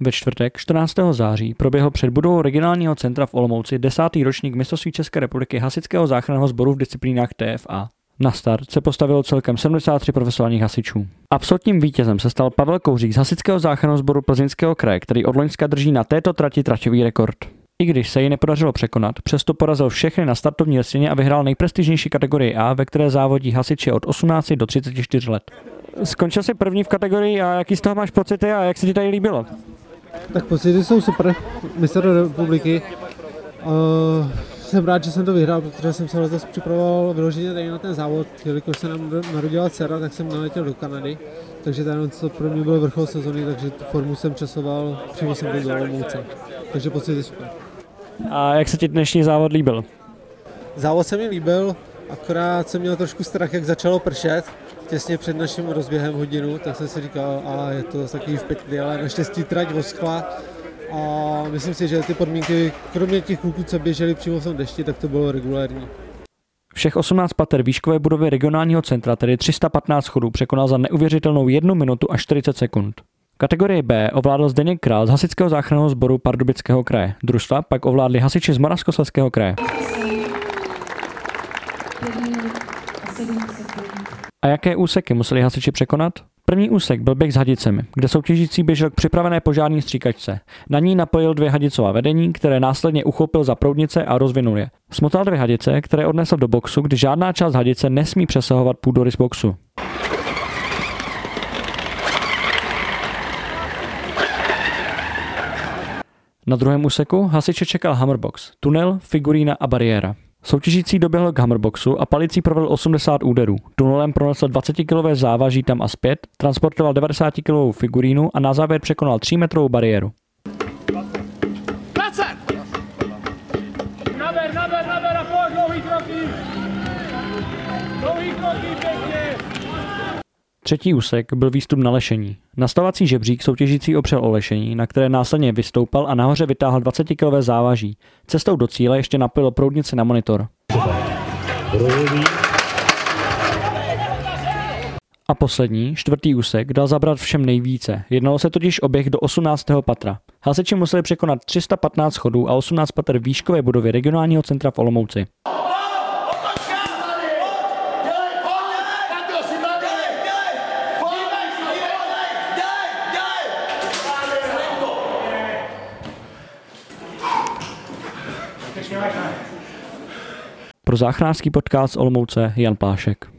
Ve čtvrtek 14. září proběhl před budovou regionálního centra v Olomouci desátý ročník mistrovství České republiky hasičského záchranného sboru v disciplínách TFA. Na start se postavilo celkem 73 profesionálních hasičů. Absolutním vítězem se stal Pavel Kouřík z hasičského záchranného sboru Plzeňského kraje, který od Loňska drží na této trati traťový rekord. I když se jí nepodařilo překonat, přesto porazil všechny na startovní listině a vyhrál nejprestižnější kategorii A, ve které závodí hasiči od 18 do 34 let. Skončil jsi první v kategorii a jaký z toho máš pocity a jak se ti tady líbilo? Tak pocity jsou super, mistr republiky. Uh, jsem rád, že jsem to vyhrál, protože jsem se letos připravoval vyloženě tady na ten závod, jelikož se nám narodila dcera, tak jsem naletěl do Kanady, takže ten to pro mě byl vrchol sezony, takže tu formu jsem časoval, přímo jsem byl do Olomouce, takže pocity super. A jak se ti dnešní závod líbil? Závod se mi líbil, akorát jsem měl trošku strach, jak začalo pršet, těsně před naším rozběhem hodinu, tak jsem si říkal, a je to takový v ale naštěstí trať voskla a myslím si, že ty podmínky, kromě těch kluků, co běželi přímo v tom dešti, tak to bylo regulární. Všech 18 pater výškové budovy regionálního centra, tedy 315 chodů, překonal za neuvěřitelnou 1 minutu a 40 sekund. Kategorii B ovládl Zdeněk Král z Hasičského záchranného sboru Pardubického kraje. Družstva pak ovládli hasiči z Moravskoslezského kraje. A jaké úseky museli hasiči překonat? První úsek byl běh s hadicemi, kde soutěžící běžel k připravené požární stříkačce. Na ní napojil dvě hadicová vedení, které následně uchopil za proudnice a rozvinul je. Smotal dvě hadice, které odnesl do boxu, kdy žádná část hadice nesmí přesahovat půdorys boxu. Na druhém úseku hasiče čekal hammerbox, tunel, figurína a bariéra. Soutěžící doběhl k hammerboxu a palicí provedl 80 úderů. Tunelem pronesl 20-kilové závaží tam a zpět, transportoval 90-kilovou figurínu a na závěr překonal 3-metrovou bariéru. Naber, naber, naber a pojď, dlouhý kroky! Dlouhý kroky, pěkně! Třetí úsek byl výstup na lešení. Nastavací žebřík soutěžící opřel o lešení, na které následně vystoupal a nahoře vytáhl 20-kilové závaží. Cestou do cíle ještě napojil proudnici na monitor. A poslední, čtvrtý úsek, dal zabrat všem nejvíce. Jednalo se totiž o běh do 18. patra. Hasiči museli překonat 315 chodů a 18 patr výškové budovy regionálního centra v Olomouci. Pro záchrářský podcast Olomouce Jan Plášek.